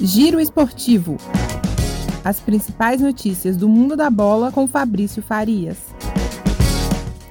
Giro Esportivo. As principais notícias do mundo da bola com Fabrício Farias.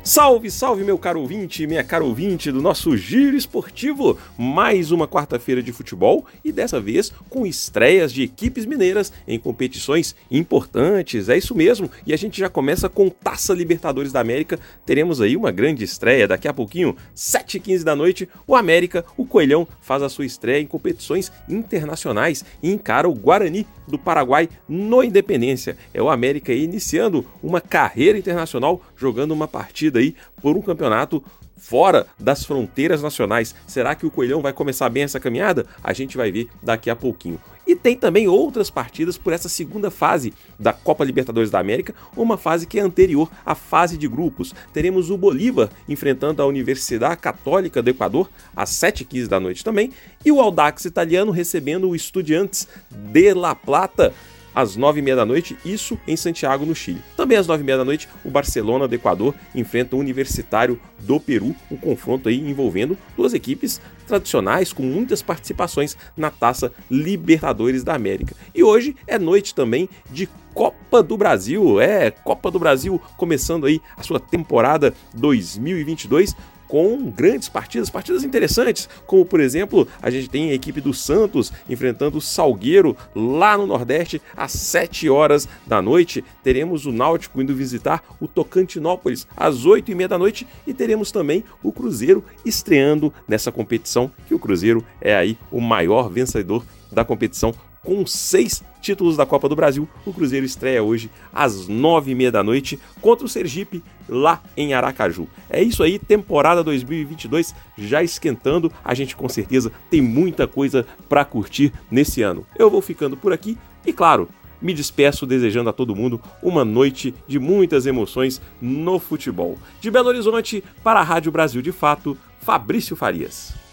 Salve, salve, meu caro ouvinte, minha caro ouvinte do nosso Giro Esportivo. Mais uma quarta-feira de futebol e dessa vez com estreias de equipes mineiras em competições importantes. É isso mesmo. E a gente já começa com Taça Libertadores da América. Teremos aí uma grande estreia daqui a pouquinho, 7h15 da noite. O América, o Coelhão, faz a sua estreia em competições internacionais e encara o Guarani do Paraguai no Independência. É o América iniciando uma carreira internacional jogando uma partida aí por um campeonato fora das fronteiras nacionais. Será que o Coelhão vai começar bem essa caminhada? A gente vai ver daqui a pouquinho. E tem também outras partidas por essa segunda fase da Copa Libertadores da América, uma fase que é anterior à fase de grupos. Teremos o Bolívar enfrentando a Universidade Católica do Equador às 7h15 da noite também, e o Audax italiano recebendo o Estudiantes de La Plata às nove e meia da noite, isso em Santiago, no Chile. Também às nove e meia da noite, o Barcelona do Equador enfrenta o Universitário do Peru, um confronto aí envolvendo duas equipes tradicionais com muitas participações na Taça Libertadores da América. E hoje é noite também de Copa do Brasil, é Copa do Brasil começando aí a sua temporada 2022 com grandes partidas, partidas interessantes, como por exemplo, a gente tem a equipe do Santos enfrentando o Salgueiro lá no Nordeste às 7 horas da noite. Teremos o Náutico indo visitar o Tocantinópolis às 8 e meia da noite e teremos também o Cruzeiro estreando nessa competição, que o Cruzeiro é aí o maior vencedor da competição com seis títulos da Copa do Brasil. O Cruzeiro estreia hoje às nove e meia da noite contra o Sergipe lá em Aracaju. É isso aí, temporada 2022 já esquentando. A gente com certeza tem muita coisa para curtir nesse ano. Eu vou ficando por aqui e claro, me despeço desejando a todo mundo uma noite de muitas emoções no futebol. De Belo Horizonte para a Rádio Brasil de Fato, Fabrício Farias.